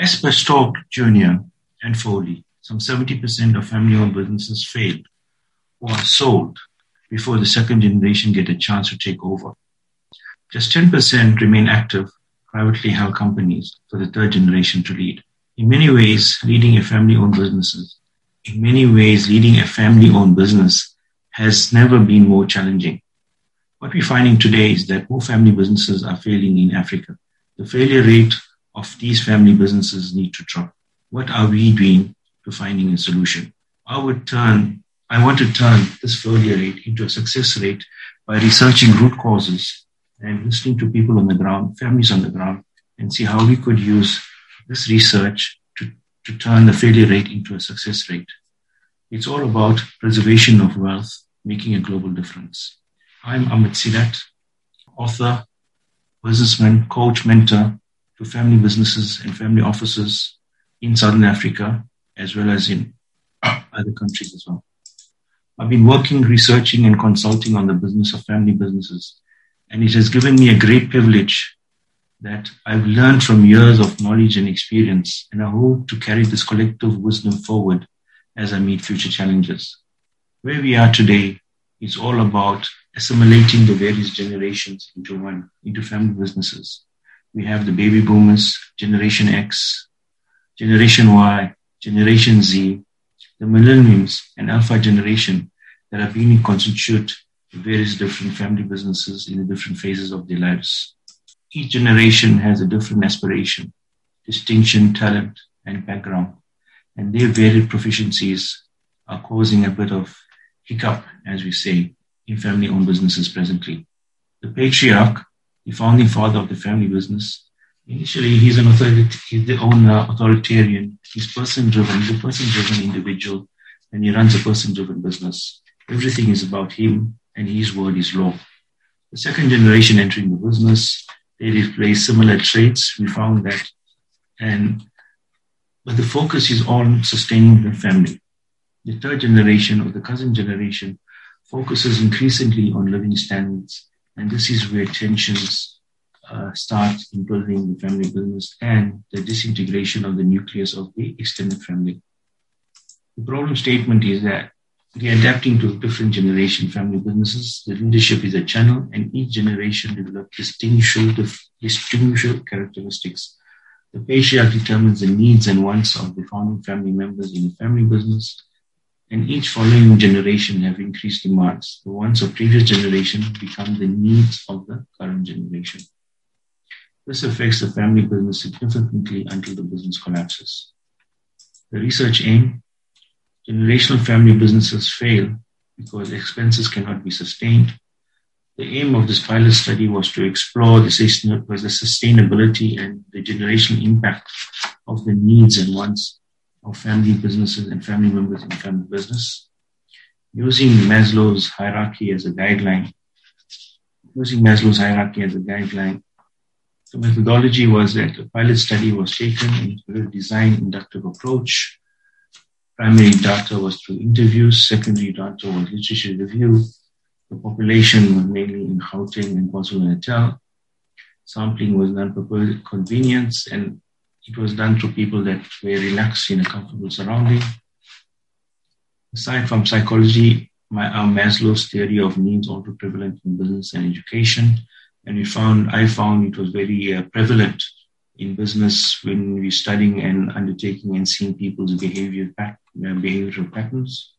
As per Stalk Jr. and Foley, some 70% of family-owned businesses failed or are sold before the second generation get a chance to take over. Just 10% remain active, privately held companies for the third generation to lead. In many ways, leading a family-owned business, in many ways, leading a family-owned business has never been more challenging. What we're finding today is that more family businesses are failing in Africa. The failure rate of these family businesses need to drop. What are we doing to finding a solution? I would turn, I want to turn this failure rate into a success rate by researching root causes and listening to people on the ground, families on the ground, and see how we could use this research to, to turn the failure rate into a success rate. It's all about preservation of wealth, making a global difference. I'm Amit Sidat, author, businessman, coach, mentor, to family businesses and family offices in Southern Africa, as well as in other countries as well. I've been working, researching, and consulting on the business of family businesses, and it has given me a great privilege that I've learned from years of knowledge and experience, and I hope to carry this collective wisdom forward as I meet future challenges. Where we are today is all about assimilating the various generations into one, into family businesses we have the baby boomers, Generation X, Generation Y, Generation Z, the millennials, and Alpha generation that are being constitute various different family businesses in the different phases of their lives. Each generation has a different aspiration, distinction, talent, and background, and their varied proficiencies are causing a bit of hiccup, as we say, in family-owned businesses presently. The patriarch the founding father of the family business. Initially, he's an authority, he's the owner, uh, authoritarian. He's person driven. He's a person driven individual, and he runs a person driven business. Everything is about him, and his word is law. The second generation entering the business, they display similar traits. We found that, and but the focus is on sustaining the family. The third generation or the cousin generation focuses increasingly on living standards and this is where tensions uh, start in building the family business and the disintegration of the nucleus of the extended family. The problem statement is that we are adapting to different generation family businesses. The leadership is a channel, and each generation develops distinguishable, distinguishable characteristics. The patriarch determines the needs and wants of the founding family members in the family business and each following generation have increased demands. The wants of previous generation become the needs of the current generation. This affects the family business significantly until the business collapses. The research aim, generational family businesses fail because expenses cannot be sustained. The aim of this pilot study was to explore the sustainability and the generational impact of the needs and wants of family businesses and family members in family business, using Maslow's hierarchy as a guideline. Using Maslow's hierarchy as a guideline, the methodology was that a pilot study was taken into a design inductive approach. Primary data was through interviews, secondary data was literature review. The population was mainly in Gauteng and KwaZulu-Natal. Sampling was for convenience and it was done to people that were relaxed in a comfortable surrounding. Aside from psychology, my, uh, Maslow's theory of needs also prevalent in business and education. And we found, I found it was very uh, prevalent in business when we're studying and undertaking and seeing people's behavior uh, behavioral patterns.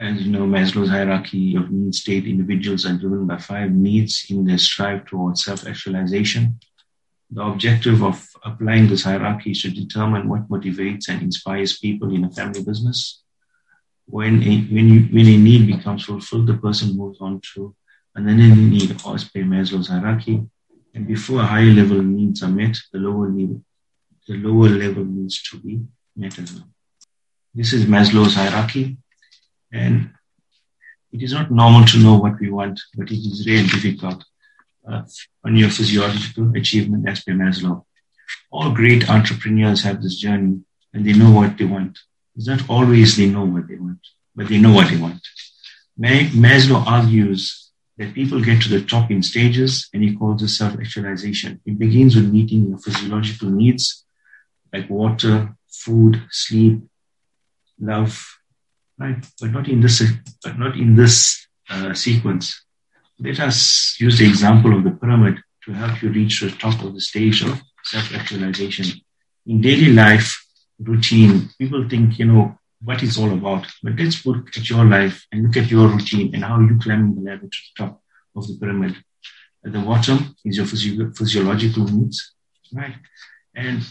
As you know, Maslow's hierarchy of needs state individuals are driven by five needs in their strive towards self-actualization. The objective of applying this hierarchy is to determine what motivates and inspires people in a family business. When a, when, you, when a need becomes fulfilled, the person moves on to another need as per Maslow's hierarchy. And before higher level needs are met, the lower need, the lower level needs to be met as well. This is Maslow's hierarchy. And it is not normal to know what we want, but it is really difficult uh, on your physiological achievement as per Maslow. All great entrepreneurs have this journey and they know what they want. It's not always they know what they want, but they know what they want. Maslow argues that people get to the top in stages and he calls this self-actualization. It begins with meeting your physiological needs like water, food, sleep, love, right? But not in this, but not in this uh, sequence. Let us use the example of the pyramid to help you reach the top of the stage of self-actualization. In daily life, routine, people think, you know, what it's all about. But let's look at your life and look at your routine and how you climb the ladder to the top of the pyramid. At the bottom is your physio- physiological needs, right? And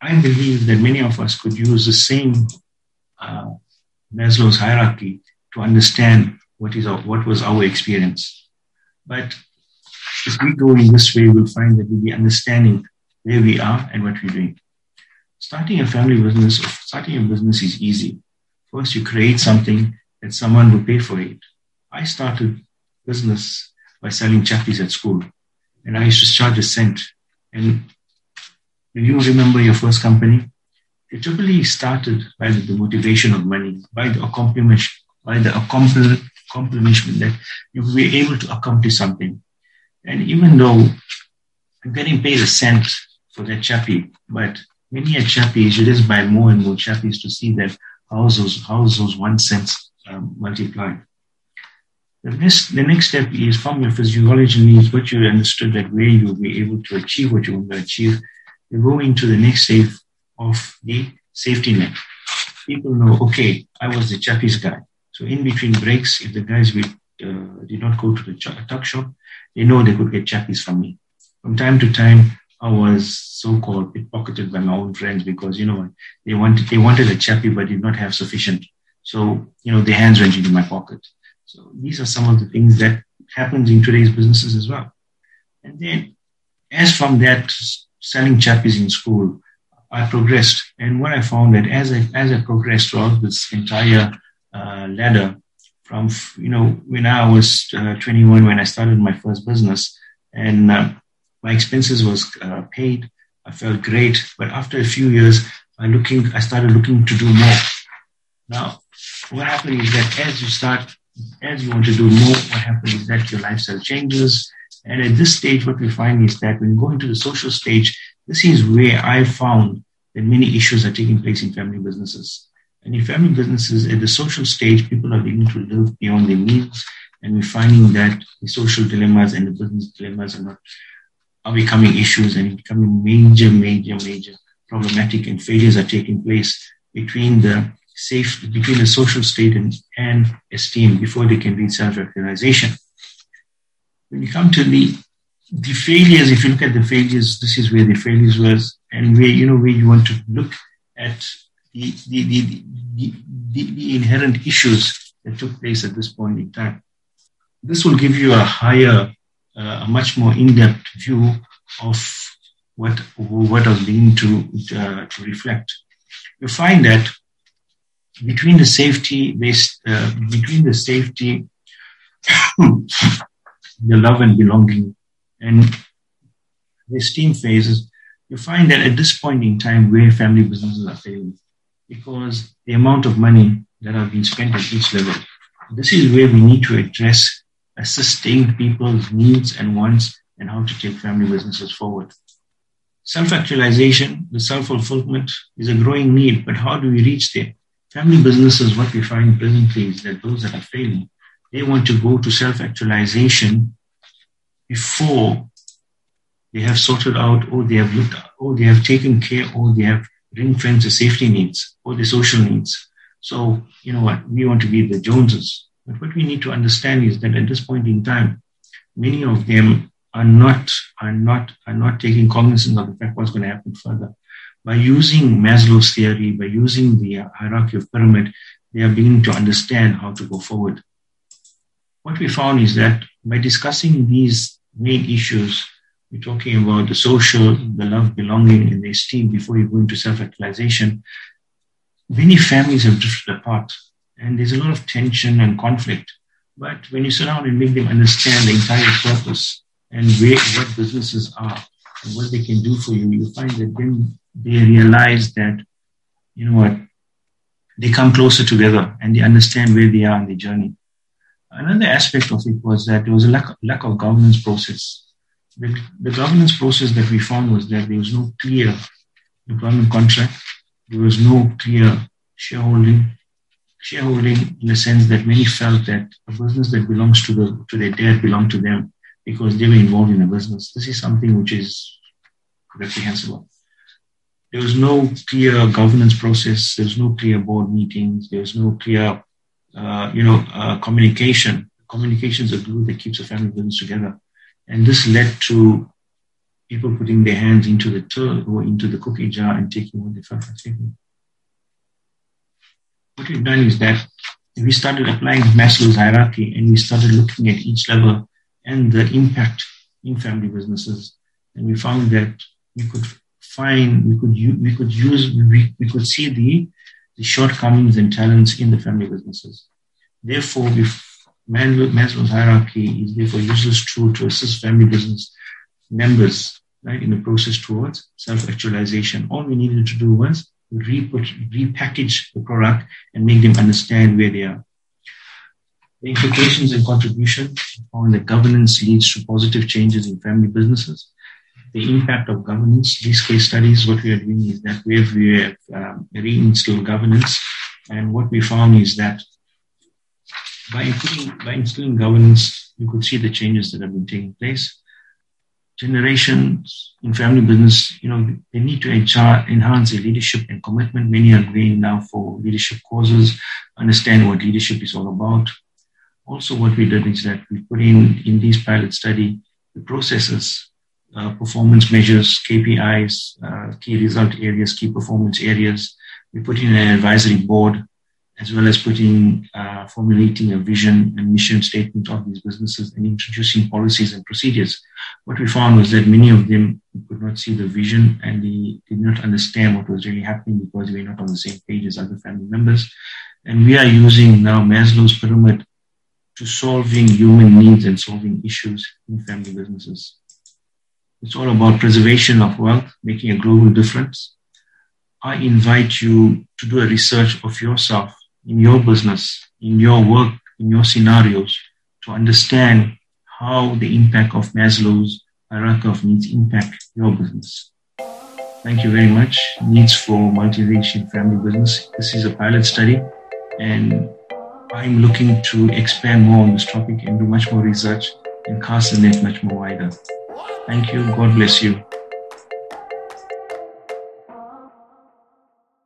I believe that many of us could use the same uh, Maslow's hierarchy to understand what is our, what was our experience. But if we go in this way, we'll find that we'll be understanding where we are and what we're doing. Starting a family business, starting a business is easy. First, you create something that someone will pay for it. I started business by selling chappies at school, and I used to charge a cent. And do you remember your first company? It typically started by the motivation of money, by the accomplishment, by the accomplishment that you were able to accomplish something. And even though I'm getting paid a cent for that chappie, but many a chappies, you just buy more and more chappies to see that how's those, how's those one cents um, multiplied. The next, the next step is from your physiology needs, what you understood that way you'll be able to achieve what you want to achieve. You go into the next step of the safety net. People know, okay, I was the chappies guy. So in between breaks, if the guys will, uh, did not go to the tuck shop, they know they could get chappies from me. From time to time, I was so-called pickpocketed by my own friends because you know they wanted they wanted a chappie but did not have sufficient. So you know their hands went into my pocket. So these are some of the things that happens in today's businesses as well. And then, as from that selling chappies in school, I progressed. And what I found that as I as I progressed throughout this entire ladder, from you know when I was uh, 21 when I started my first business, and uh, my expenses was uh, paid. I felt great, but after a few years, I looking, I started looking to do more. Now, what happened is that as you start, as you want to do more, what happens is that your lifestyle changes. And at this stage, what we find is that when going to the social stage, this is where I found that many issues are taking place in family businesses. And in family businesses, at the social stage, people are beginning to live beyond their means. And we're finding that the social dilemmas and the business dilemmas are not are becoming issues and becoming major, major, major problematic and failures are taking place between the safe, between the social state and, and esteem before they can reach self-actualization. When you come to the the failures, if you look at the failures, this is where the failures was, and where you know where you want to look at the the, the, the, the, inherent issues that took place at this point in time. This will give you a higher uh, a much more in-depth view of what what was beginning to uh, to reflect. You find that between the safety based uh, between the safety, the love and belonging, and the esteem phases, you find that at this point in time where family businesses are failing, because the amount of money that have been spent at each level, this is where we need to address assisting people's needs and wants and how to take family businesses forward. Self-actualization, the self-fulfillment is a growing need, but how do we reach there? Family businesses, what we find presently is that those that are failing, they want to go to self-actualization before they have sorted out or they have looked at, or they have taken care or they have ring-fenced the safety needs or the social needs. So, you know what, we want to be the Joneses. But what we need to understand is that at this point in time, many of them are not are not are not taking cognizance of the fact what's going to happen further. By using Maslow's theory, by using the hierarchy of pyramid, they are beginning to understand how to go forward. What we found is that by discussing these main issues, We're talking about the social, the love, belonging, and the esteem before you go into self-actualization. Many families have drifted apart, and there's a lot of tension and conflict. But when you sit down and make them understand the entire purpose and where, what businesses are and what they can do for you, you find that then they realize that, you know what, they come closer together and they understand where they are on the journey. Another aspect of it was that there was a lack, lack of governance process. The, the governance process that we found was that there was no clear employment contract, there was no clear shareholding, shareholding in the sense that many felt that a business that belongs to the to their dad belonged to them because they were involved in the business. This is something which is reprehensible. There was no clear governance process. There was no clear board meetings. There was no clear, uh, you know, uh, communication. Communication is a glue that keeps a family business together. And this led to people putting their hands into the till or into the cookie jar and taking what they felt like taking. What we've done is that we started applying Maslow's hierarchy and we started looking at each level and the impact in family businesses. And we found that we could find, we could, we could use, we, we could see the, the shortcomings and talents in the family businesses. Therefore, if Maslow's hierarchy is therefore a useless tool to assist family business members right in the process towards self-actualization. All we needed to do was repackage the product and make them understand where they are. The implications and contribution on the governance leads to positive changes in family businesses the impact of governance. These case studies, what we are doing is that we have, we have um, reinstilled governance. And what we found is that by, putting, by instilling governance, you could see the changes that have been taking place. Generations in family business, you know, they need to enhance their leadership and commitment. Many are going now for leadership courses, understand what leadership is all about. Also, what we did is that we put in, in this pilot study, the processes uh, performance measures, KPIs, uh, key result areas, key performance areas. We put in an advisory board as well as putting, uh, formulating a vision and mission statement of these businesses and introducing policies and procedures. What we found was that many of them could not see the vision and they did not understand what was really happening because we were not on the same page as other family members. And we are using now Maslow's pyramid to solving human needs and solving issues in family businesses. It's all about preservation of wealth, making a global difference. I invite you to do a research of yourself in your business, in your work, in your scenarios to understand how the impact of Maslow's hierarchy of needs impact your business. Thank you very much. Needs for multi-generation family business. This is a pilot study and I'm looking to expand more on this topic and do much more research and cast the net much more wider. Thank you. God bless you.